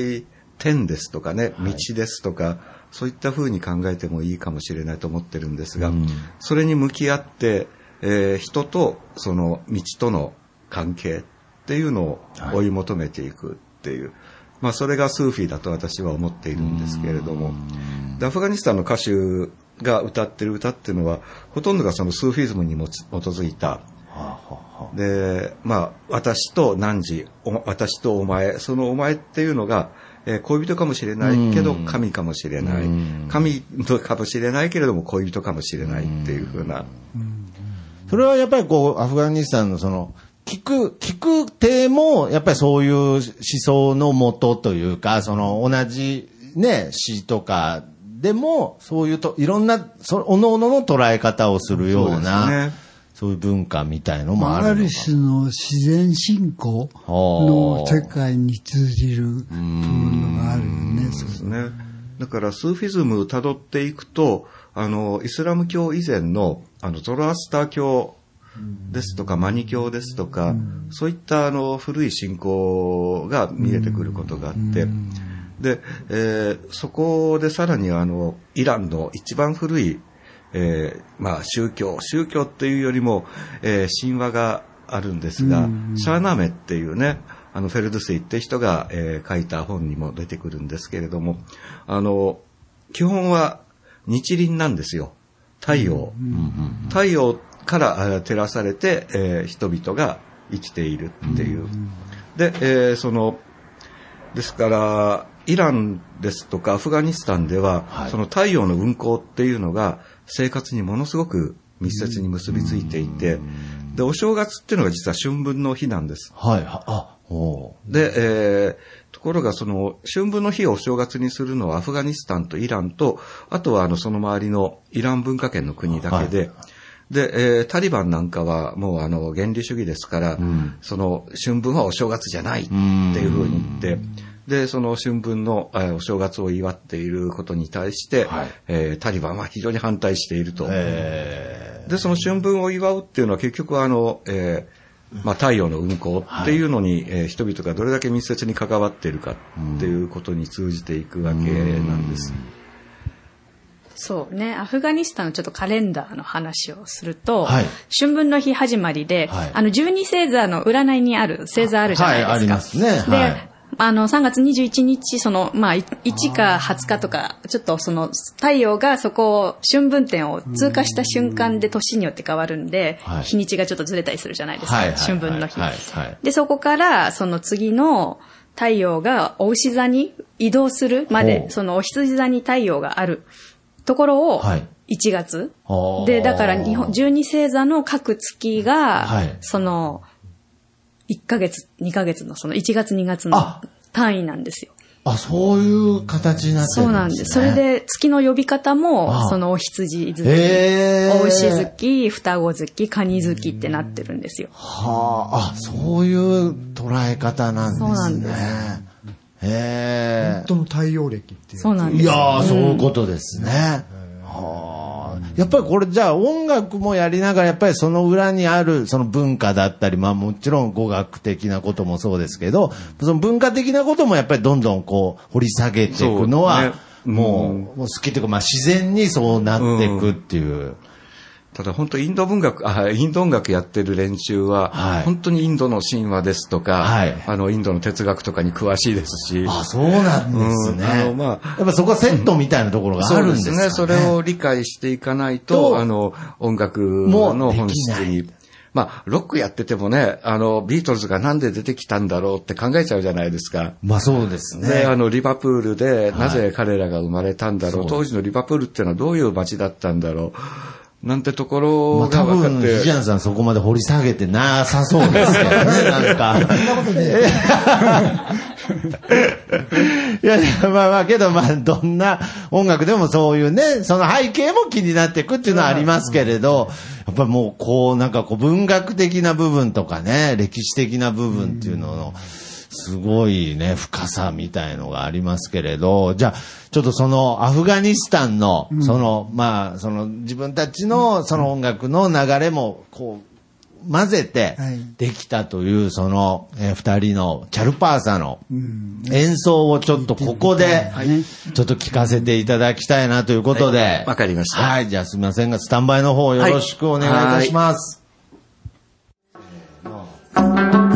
天ですとかね、道ですとか、そういった風に考えてもいいかもしれないと思ってるんですが、それに向き合って、えー人とその道との関係っていうのを追い求めていくっていう、まあそれがスーフィーだと私は思っているんですけれども、でアフガニスタンの歌手が歌ってる歌っていうのは、ほとんどがそのスーフィズムに基づいた、で、まあ、私と汝、お私とお前、そのお前っていうのが、えー恋人かもしれないけど、神かもしれない。神かもしれないけれども、恋人かもしれないっていうふうな。それはやっぱりこう、アフガニスタンのその、聞く、聞く手も、やっぱりそういう思想のもとというか、その同じね、詩とかでも、そういうと、いろんな、そおのおのの捉え方をするようそうな、ですねそういう文化みたいのもまあ、ああるのかる種の自然信仰の世界に通じる部分があるよね。ですね。だから、スーフィズムを辿っていくと、あの、イスラム教以前の、あの、ゾロアスター教ですとか、マニ教ですとか、そういった、あの、古い信仰が見えてくることがあって、で、えーそこでさらに、あの、イランの一番古い、えーまあ、宗教、宗教っていうよりも、えー神話があるんですが、シャーナメっていうね、あの、フェルドゥスイって人が、えー書いた本にも出てくるんですけれども、あの、基本は日輪なんですよ。太陽。太陽からあ照らされて、えー人々が生きているっていう。で、えーその、ですから、イランですとかアフガニスタンでは、はいその太陽の運行っていうのが生活にものすごく密接に結びついていて、で、お正月っていうのが実は春分の日なんです。はい、はあ、おうで、えーところがその、春分の日をお正月にするのはアフガニスタンとイランと、あとはあの、その周りのイラン文化圏の国だけで、で、えータリバンなんかはもうあの、原理主義ですから、その、春分はお正月じゃないっていうふうに言って、で、その春分の、えーお正月を祝っていることに対して、はい。えータリバンは非常に反対していると。えで、その春分を祝うっていうのは結局あの、えーまあ、太陽の運行っていうのに、えー人々がどれだけ密接に関わっているかっていうことに通じていくわけなんです。そうね、アフガニスタンのちょっとカレンダーの話をすると、はい。春分の日始まりで、はい。あの、12星座の占いにある星座あるじゃないですか。はいありますね。で、はい。あの、3月21日、その、まあ、い1か20日とか、ちょっとその、太陽がそこを、春分点を通過した瞬間で年によって変わるんで、はい。日にちがちょっとずれたりするじゃないですか、はいはい春分の日。はいはい。で、そこから、その次の太陽がお牛座に移動するまほで、う。そのお羊座に太陽があるところをはい、1月。はあで、だから日本、12星座の各月が、はいその、1ヶ月、2ヶ月の、その1月2月のあ単位なんですよ。あ、そういう形になってるんですね。そうなんです。それで、月の呼び方あも、あそのお羊月、へーお牛月、双子月、蟹月ってなってるんですよ。はあ、あ、そういう捉え方なんですね。そうなんですへ本当の太陽暦っていう。え。そうなんです。いやー、そういうことですね。はあ。やっぱりこれじゃあ音楽もやりながらやっぱりその裏にあるその文化だったり、まあもちろん語学的なこともそうですけど、その文化的なこともやっぱりどんどんこう掘り下げていくのは、そうねもう、もう好きというか、まあ自然にそうなっていくっていう。ただ本当インド文学、あ、インド音楽やってる連中は、はい本当にインドの神話ですとか、はいあの、インドの哲学とかに詳しいですし、あ、そうなんですね。うんあのまあやっぱそこはセットみたいなところがあそうるんですかね。ですね。それを理解していかないとと、あの、音楽の本質に。まあ、ロックやっててもね、あの、ビートルズがなんで出てきたんだろうって考えちゃうじゃないですか。まあそうですね。で、あの、リバプールで、なぜ彼らが生まれたんだろう、当時のリバプールっていうのはどういう街だったんだろう、なんてとこまろあ多分、が分かって、ジアンさんそこまで掘り下げてなさそうですけどね、なんか。いやいや、まあまあ、けどまあ、どんな音楽でもそういうね、その背景も気になっていくっていうのはありますけれど、やっぱりもうこう、なんかこう文学的な部分とかね、歴史的な部分っていうのの、すごいね、深さみたいのがありますけれど、じゃあ、ちょっとそのアフガニスタンの、その、まあ、その自分たちのその音楽の流れも、こう、混ぜてできたという、その、え、人のチャルパーサの演奏をちょっとここで、ちょっと聞かせていただきたいなということで。わ、かりました。はい、じゃあすみませんが、スタンバイの方よろしくお願いいたします。はい。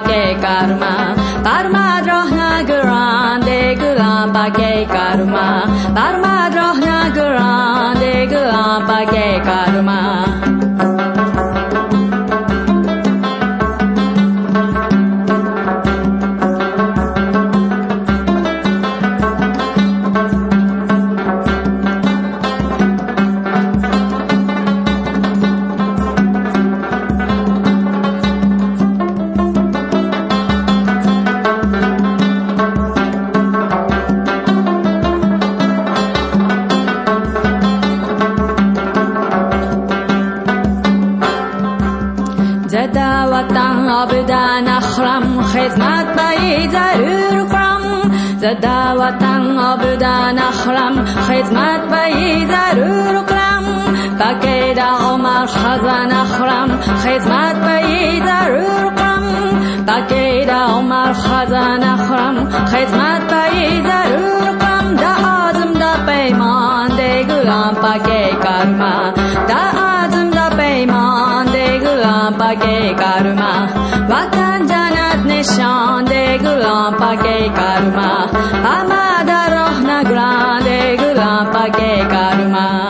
pakai karma. Karma rohna grande gulam pakai karma. Karma rohna grande gulam pakai karma. خدمت به ضرور قم بکی دا عمر خزانه خرم خدمت به ضرور قم دا آدم دا پیمان دی گلم پاکی کرما دا آدم دا پیمان دی گلم پاکی کرما وطن جنت نشان دی گلم بکی کرما اما دا روح نگران دی گلم بکی کرما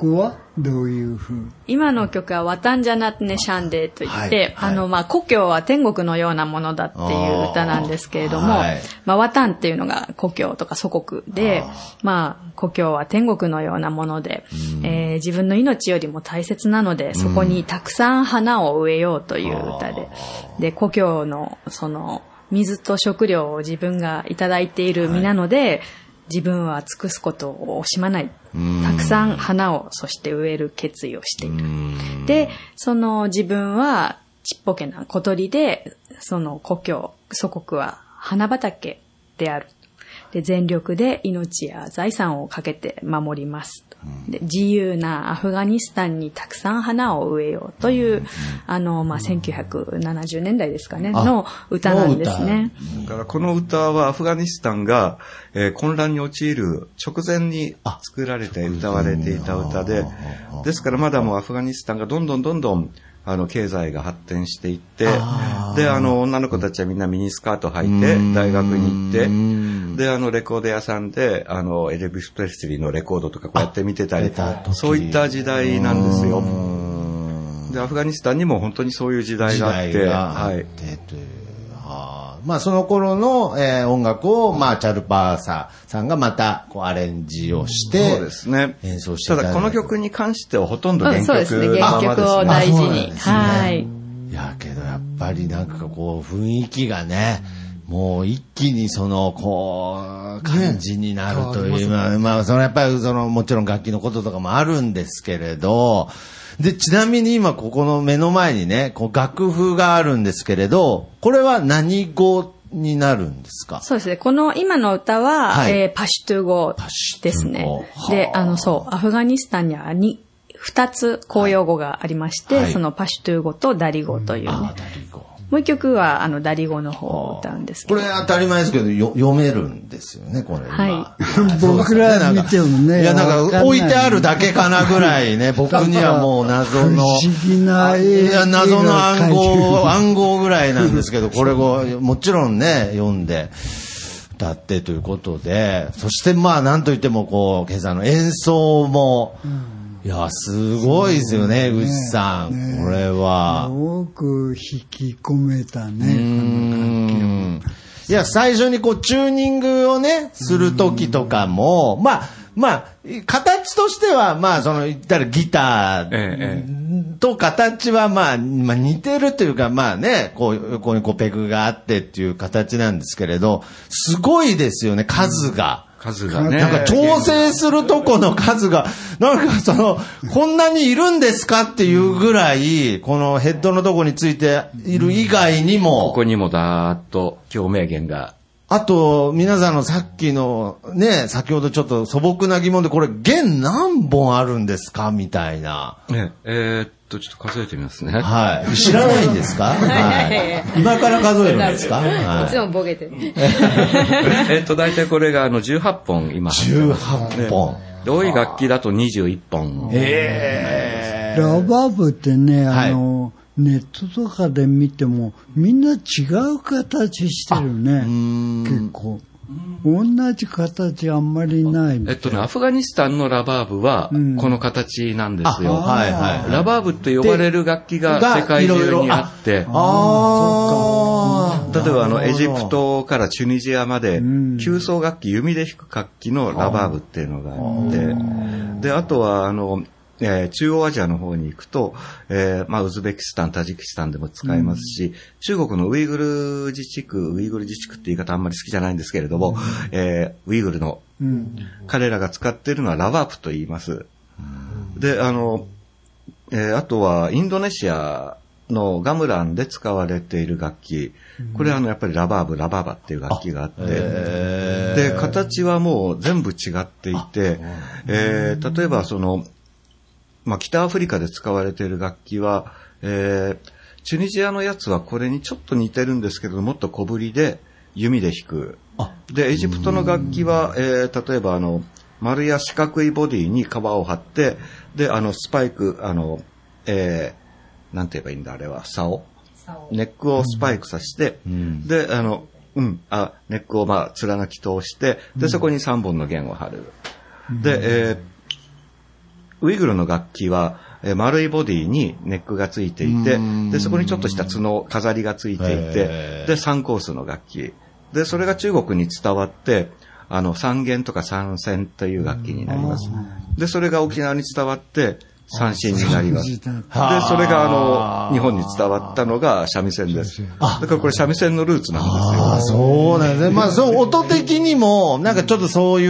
曲はどういうふう？今の曲はワタンジャナッネシャンデーといって、はいあの、まあ、故郷は天国のようなものだっていう歌なんですけれども、はい。まあ、ワタンっていうのが故郷とか祖国で、まあ、故郷は天国のようなもので、えー自分の命よりも大切なので、そこにたくさん花を植えようという歌で、で、故郷の、その、水と食料を自分がいただいている身なので、自分は尽くすことを惜しまない。たくさん花を、そして植える決意をしている。で、その自分はちっぽけな小鳥で、その故郷、祖国は花畑である。で、全力で命や財産をかけて守ります。で自由なアフガニスタンにたくさん花を植えようという、あの、まあ、1970年代ですかね、の歌なんですね。だからこの歌はアフガニスタンが、えー混乱に陥る直前に作られて歌われていた歌で、ですからまだもうアフガニスタンがどんどんどんどんあの経済が発展していって、で、あの女の子たちはみんなミニスカート履いて大学に行って、で、あのレコード屋さんで、あのエレビス・プレスリーのレコードとかこうやって見てたりそういった時代なんですよ。で、アフガニスタンにも本当にそういう時代時があって、はい。まあその頃の、えー音楽を、まあチャルパーサさんがまたこうアレンジをして、そうですね。演奏していたただこの曲に関してはほとんどうん、原曲そうですね。の原ままですね。曲を大事に。ねはい。いやけどやっぱりなんかこう雰囲気がね、もう一気にそのこう感じになるという、まあ、まあそのやっぱりそのもちろん楽器のこととかもあるんですけれど、で、ちなみに今ここの目の前にね、こう楽譜があるんですけれど、これは何語になるんですか？そうですね。この今の歌は、はいえーパシュトゥ語ですね。で、あの、そう、アフガニスタンにはに二つ公用語がありまして、はいそのパシュトゥ語とダリ語というね。あ、ダリ語。もう一曲は、あの、ダリ語の方を歌うんですけど。これ当たり前ですけど、よ読めるんですよね、これ。はい今僕ら見てもねいや、なんか置いてあるだけかなぐらいね、僕にはもう謎の。不思議な絵いや、謎の暗号、る暗号ぐらいなんですけど、これをもちろんね、読んで、歌ってということで、そしてまあ、なんといってもこう、今朝の演奏も、いや、すごいですよね、江口さん。これは。多く引き込めたね、うんいや、最初にこう、チューニングをね、するときとかも、まあ、まあ、形としては、まあ、その、言ったらギタえーと形は、まあ、まあ、似てるというか、まあね、こう、横にこう、ペグがあってっていう形なんですけれど、すごいですよね、数が。数がね。なんか調整するとこの数が、なんかその、こんなにいるんですかっていうぐらい、このヘッドのとこについている以外にこも、こにもだーっと共鳴源が。あと、皆さんのさっきのね、先ほどちょっと素朴な疑問で、これ弦何本あるんですかみたいな。ね、えーっと、ちょっと数えてみますね。はい。知らないんですか？はい。今から数えるんですか？はいつもボケてる。えーっと、大体これがあの18本今入ってます。18本。で多い楽器だと21本。ええラバーブってね、あの、ネットとかで見ても、みんな違う形してるね。結構。同じ形あんまりない。えっとね、アフガニスタンのラバーブはんこの形なんですよ。はいはい。ラバーブって呼ばれる楽器が世界中にあって、ああ。例えばあのエジプトからチュニジアまで、急奏楽器、弓で弾く楽器のラバーブっていうのがあって、で、あとはあの、えー中央アジアの方に行くと、えーまあ、ウズベキスタン、タジキスタンでも使えますし、中国のウイグル自治区、ウイグル自治区って言い方あんまり好きじゃないんですけれども、えーウイグルの、彼らが使っているのはラバープと言います。で、あの、えーあとはインドネシアのガムランで使われている楽器。これはあの、やっぱりラバーブ、ラバーバっていう楽器があって、で、形はもう全部違っていて、えー例えばその、まあ、北アフリカで使われている楽器は、えーチュニジアのやつはこれにちょっと似てるんですけど、もっと小ぶりで弓で弾く。で、エジプトの楽器は、えー例えばあの、丸や四角いボディに皮を張って、で、あの、スパイク、あの、えーなんて言えばいいんだ、あれは、竿？ネックをスパイクさして、で、あの、うん、あ、ネックをまあ、貫き通して、で、そこに3本の弦を張る。で、えーウイグルの楽器は、えー丸いボディにネックがついていて、で、そこにちょっとした角、飾りがついていへてー、で、3コースの楽器。で、それが中国に伝わって、あの、三弦とか三線という楽器になります。で、それが沖縄に伝わって、三振になります。で、それがあの、日本に伝わったのが三味線です。だからこれ三味線のルーツなんですよ。ああ、そうなんですね。まあ、そう、音的にも、なんかちょっとそうい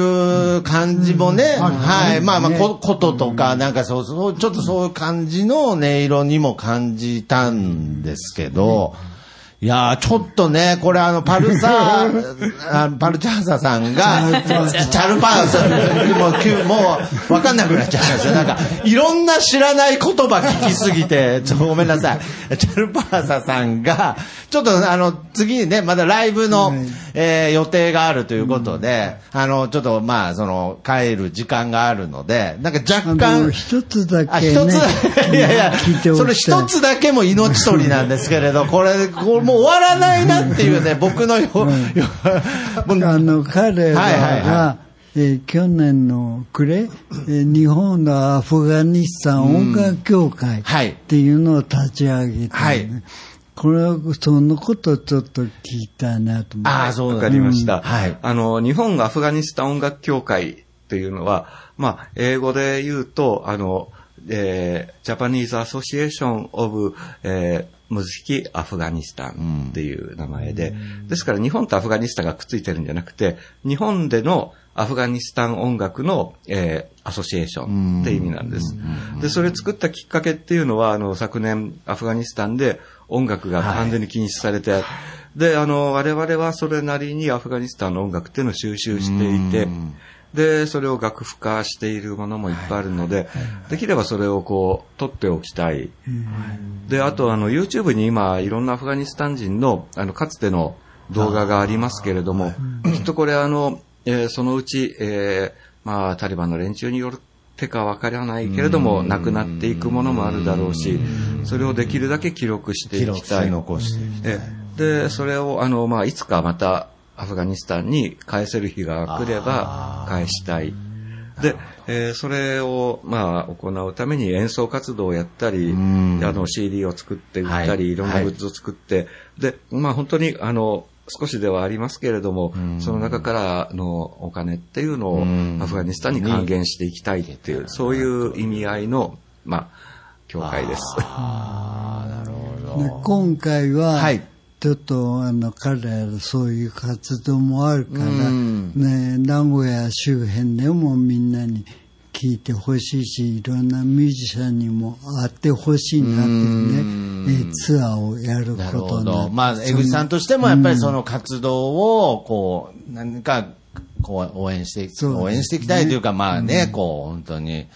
う感じもね、はい。まあまあ、ここととか、なんかそう、そう、ちょっとそういう感じの音色にも感じたんですけど、いやー、ちょっとね、これあの、パルサー、あパルチャーサさんが、チャルパーサー、もう急、もう、わかんなくなっちゃいました。なんか、いろんな知らない言葉聞きすぎて、ちょっとごめんなさい。チャルパーサさんが、ちょっとあの、次にね、まだライブの、えー予定があるということで、あの、ちょっとまあ、その、帰る時間があるので、なんか若干、一つだあ、け一ね、つ、いやいや、それ一つだけも命取りなんですけれど、これ、これもう終わらないなっていうね、僕のよ、よもうあの彼らはいはいはが、えー去年の暮れ、えー日本のアフガニスタン音楽協会はい。っていうのを立ち上げた、ね。はい。これはそのことをちょっと聞きたいなと思って。ああ、そうわかりました。はい。あの、日本アフガニスタン音楽協会っていうのは、まあ、英語で言うと、あの、えー、Japanese Association of、えー、ムズヒキアフガニスタンっていう名前で、ですから日本とアフガニスタンがくっついてるんじゃなくて、日本でのアフガニスタン音楽の、えー、アソシエーションって意味なんです。で、それ作ったきっかけっていうのは、あの、昨年アフガニスタンで音楽が完全に禁止されて、で、あの、我々はそれなりにアフガニスタンの音楽っていうのを収集していて、で、それを楽譜化しているものもいっぱいあるので、できればそれをこう、取っておきたい。で、あとあの、YouTube に今、いろんなアフガニスタン人の、あの、かつての動画がありますけれども、きっとこれあの、えーそのうち、えーまあ、タリバンの連中によってかわからないけれども、なくなっていくものもあるだろうし、それをできるだけ記録してい記録きたい。して残していきたい。えで、それを、あの、まあ、いつかまたアフガニスタンに返せる日が来れば返したい。で、えーそれを、まあ、行うために演奏活動をやったり、あの、CD を作って売ったり、はい。い、ろんなグッズを作って、で、まあ、本当に、あの、少しではありますけれども、その中からのお金っていうのをアフガニスタンに還元していきたいっていう、そういう意味合いの、まあ、協会です。で 今回は、はいちょっとあの彼らのそういう活動もあるから、うん。ね、名古屋周辺でもみんなに聞いてほしいしいろんなミュージシャンにも会ってほしいなっていうね、えーツアーをやることになど。まあ、江口さんとしてもやっぱりその活動を、こう、何か、こう、応援して、ね。応援していきたいというか、まあね、こう、本当に、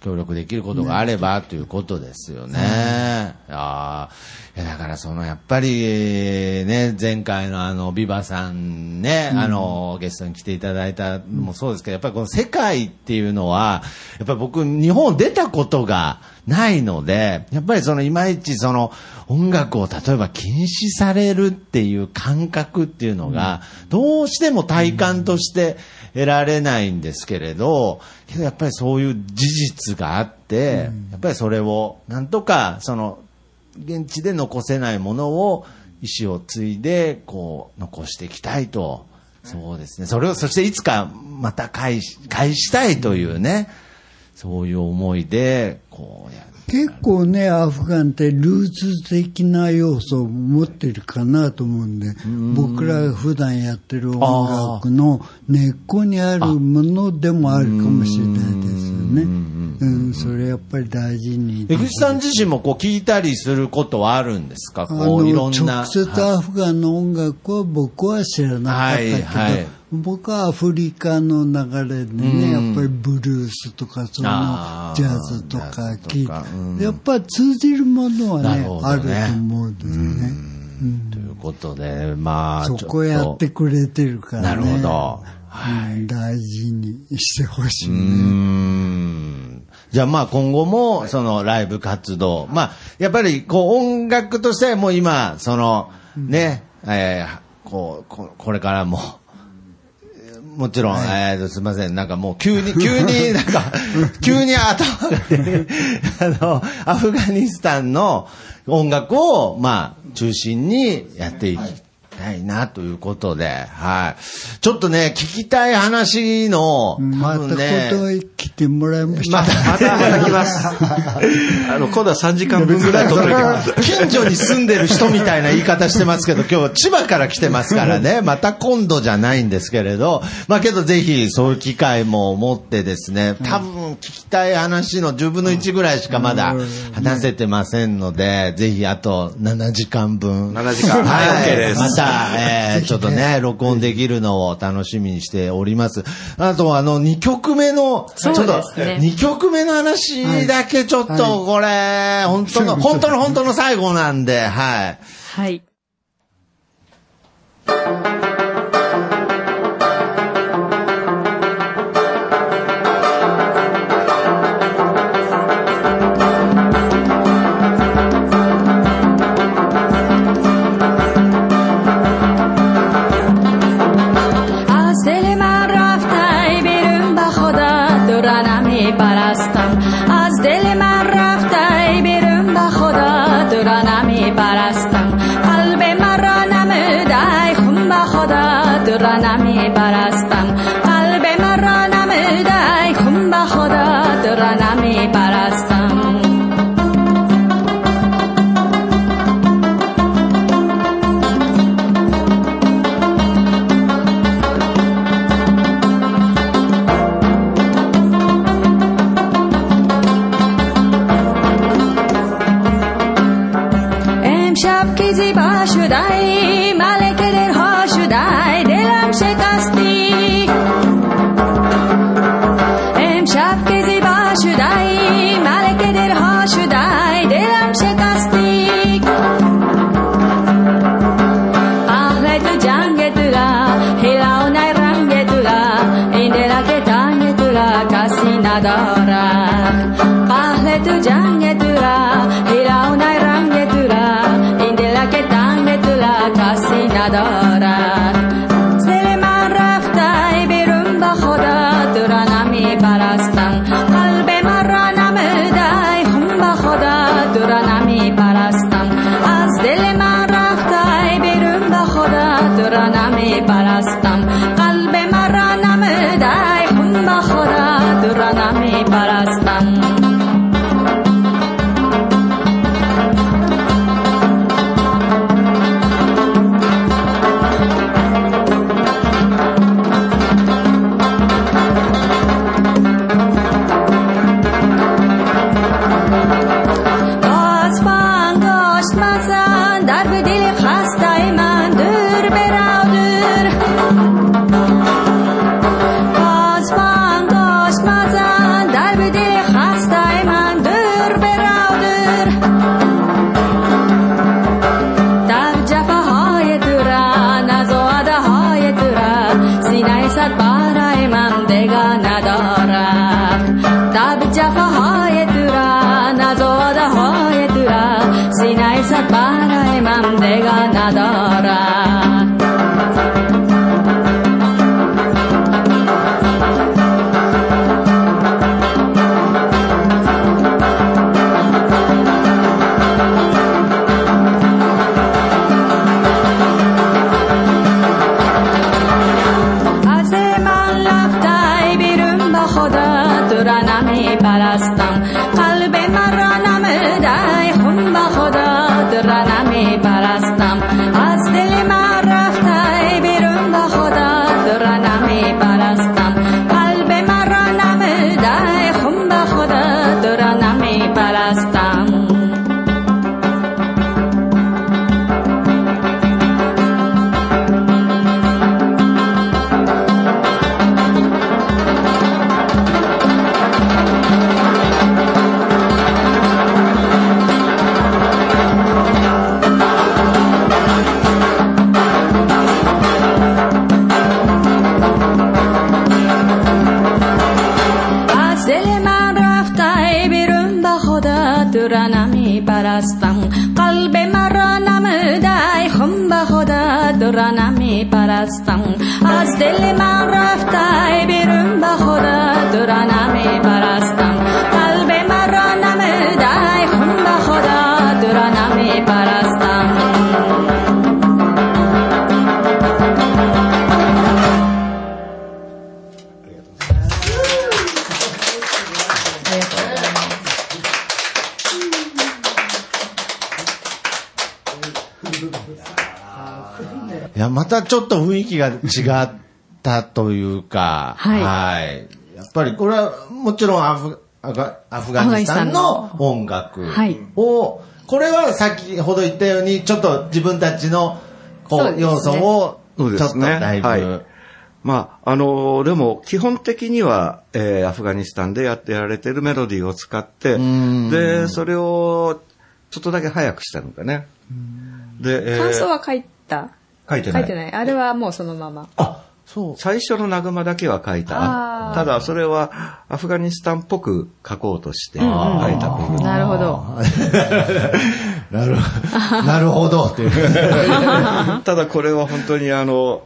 協力できることがあればということですよね。ああ、いやだからそのやっぱりね、前回のあの、ビバさんね、あの、ゲストに来ていただいたのもそうですけど、やっぱりこの世界っていうのは、やっぱり僕、日本出たことがないので、やっぱりそのいまいちその音楽を例えば禁止されるっていう感覚っていうのが、どうしても体感として得られないんですけれど、けどやっぱりそういう事実があって、やっぱりそれをなんとかその現地で残せないものを意思を継いでこう残していきたいと。そうですね。それを、そしていつかまた返し、返したいというね、そういう思いで、こうや結構ね、アフガンってルーツ的な要素を持ってるかなと思うんで、僕らが普段やってる音楽の根っこにあるものでもあるかもしれないですよね。うん、それやっぱり大事に。江口さん自身もこう聞いたりすることはあるんですか？あこのういろんな。直接アフガンの音楽は僕は知らなかったけど、はいはい僕はアフリカの流れでね、やっぱりブルースとかそのジャズとか聞いやっぱり通じるものはねあると思うんですね。ということで、まあ、そこやってくれてるからね。なるほど。うん大事にしてほしい、うーん。じゃあまあ今後もそのライブ活動、まあやっぱりこう音楽としてはもう今、そのね、えーこうこ、これからも、もちろん、えーと、すいません。なんかもう急に、急になんか、急に頭がね、あの、アフガニスタンの音楽を、まあ、中心にやっていきたいなということで、はい。ちょっとね、聞きたい話の、また多分ね、ことへ来てもらいました。また、また、また来ます。あの、今度は3時間分ぐらい取っといてます。近所に住んでる人みたいな言い方してますけど、今日千葉から来てますからね、また今度じゃないんですけれど、まあけどぜひそういう機会も持ってですね、多分聞きたい話の10分の1ぐらいしかまだ話せてませんので、ぜひあと7時間分。7時間はい OK ですまた、えー ちょっとね、録音できるのを楽しみにしております。あと、あの、2曲目の、ちょっと、ですね2曲目の話だけちょっと、これ、本当の、本当の本当の最後なんで、はい。はい。 말아의 맘 내가 나다. が違ったというか、はいやっぱりこれはもちろんアフアガアフガニスタンの音楽はいを、これは先ほど言ったように、ちょっと自分たちのこう、要素を、ちょっと。だいぶ、はい。まあ、あの、でも、基本的には、えーアフガニスタンでやってやられてるメロディーを使って、んで、それを、ちょっとだけ早くしたのかね。で、えー感想は書いた書いてない。書いてない。あれはもうそのまま。あ、そう。最初のナグマだけは書いた。ただ、それはアフガニスタンっぽく書こうとして書いた部分。なるほど。なるほど。なるほど。っていう。ただ、これは本当にあの、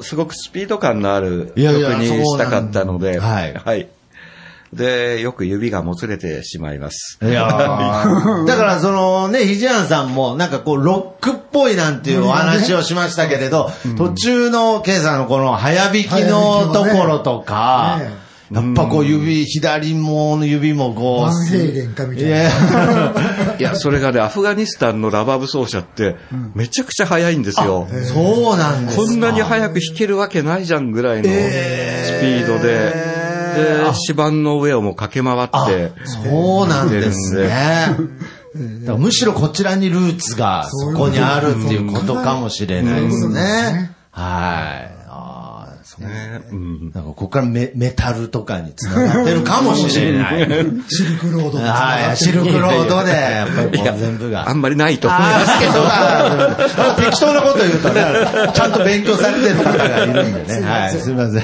すごくスピード感のある曲にしたかったので、はいはい。で、よく指がもつれてしまいます。いやー。だからそのね、ひじやんさんもなんかこうロックっぽいなんていうお話をしましたけれど、途中のケイさんのこの早弾きのところとか、やっぱこう指、左もの指もこう、バンヘイレンかみたいな。いや。それがね、アフガニスタンのラバーブ奏者って、めちゃくちゃ速いんですよ。そうなんですか。こんなに速く弾けるわけないじゃんぐらいのスピードで、で、指板の上をもう駆け回って、そうなんですね。むしろこちらにルーツがそこにあるっていうことかもしれないですね。はい。ねうんなんかここからメメタルとかにつながってるかもしれない。シルクロードに繋がはい、ってるシルクロードで、やっぱりこいやう全部が。あんまりないと思いあますけど。あ適当なこと言うとね、ちゃんと勉強されてる方がいるんでね。はい、すみません。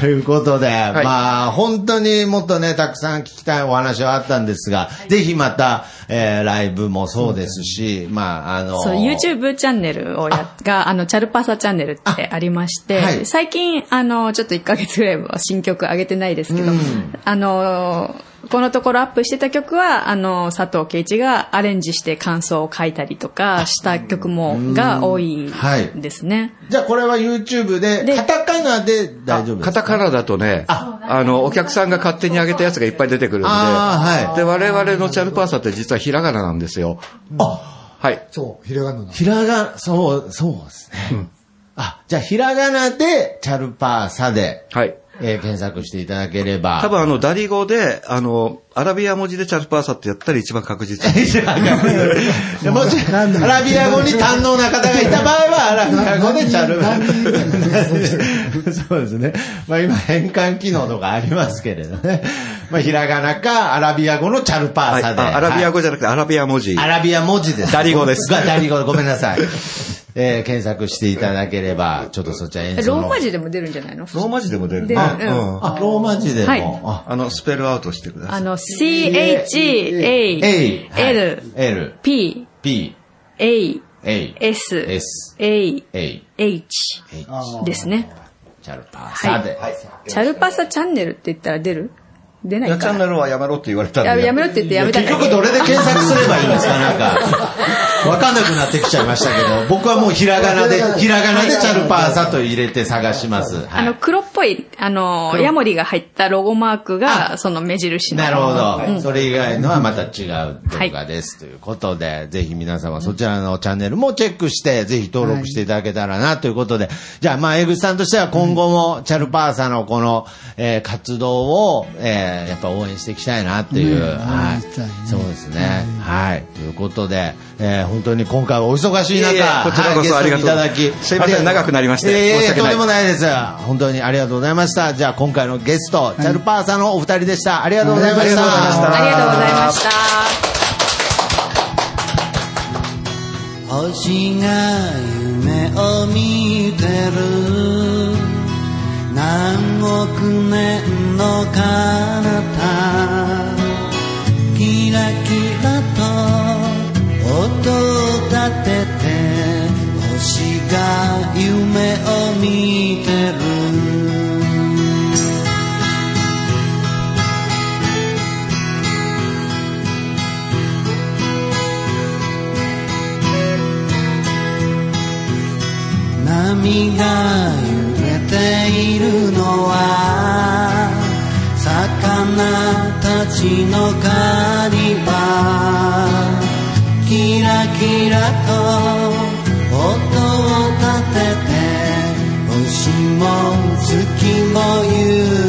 ということで、まあ、本当にもっとね、たくさん聞きたいお話はあったんですが、ぜひまた、えーライブもそうですし、まあ、あの、そう、YouTube チャンネルをや、が、あの、チャルパサチャンネルってありまして、あはい最近、あの、ちょっと1ヶ月ぐらいは新曲上げてないですけど、うんあの、このところアップしてた曲は、あの、佐藤圭一がアレンジして感想を書いたりとかした曲も、が多いはいですね。じゃあこれは YouTube で、でカタカナで大丈夫ですか？カタカナだとね、あの、お客さんが勝手に上げたやつがいっぱい出てくるんで、あーはいで、我々のチャルパーサって実はひらがななんですよ。あ、はい。そう、ひらがなの。ひらが、そう、そうですね。あ、じゃあひらがなで、チャルパーサで、はい。えー検索していただければ。多分あの、ダリ語で、あの、アラビア文字でチャルパーサってやったら一番確実 もちろん、アラビア語に堪能な方がいた場合は、アラビア語でチャル何人何人何そうですね。まあ今変換機能とかありますけれどね。まあひらがなかアラビア語のチャルパはい、ーサで。あアラビアはい語じゃなくてアラビア文字。アラビア文字です。ダリ語ですがダリ語、ごめんなさい。えー検索していただければ、ちょっとそちら演奏の。ローマ字でも出るんじゃないの？ローマ字でも出る出るあうんうんあ、ローマ字でも。はいああの、スペルアウトしてください。あの、C-H-A-L A、はい L、P P、A A、S S、A A、H H。ですね。チャルパーサで。チャルパサチャンネルって言ったら出る？出ないいや、チャかンネルはやめろって言われたんで。ややめろって言ってやめた結局どれで検索すればいいんですか？なんか。わかんなくなってきちゃいましたけど、僕はもうひらがなで、ひらがなでチャルパーサと入れて探します。あの、はい。黒っぽい、あの、ヤモリが入ったロゴマークが、その目印の。なるほど。それ以外のはまた違う動画です。ということで、ぜひ皆様そちらのチャンネルもチェックして、ぜひ登録していただけたらなということで、じゃあまあ、江口さんとしては今後もチャルパーサのこの、えー活動を、えーやっぱ応援していきたいなっていう。ねはい応援したいね。そうですね。はい。ということで、えー本当に今回はお忙しい中、いえいえこちらこそはいありがとうゲストにいただき、すいません長くなりましていえいえ申し訳ないとんでもないです。本当にありがとうございました。じゃあ今回のゲスト、チャルパーサのお二人でした。ありがとうございました。ありがとうございました。星が夢を見てる何億年の彼方キラキラと立てて星が夢を見てる。波が揺れているのは魚たちの狩り場。キラキラと音を立てて星も月も夕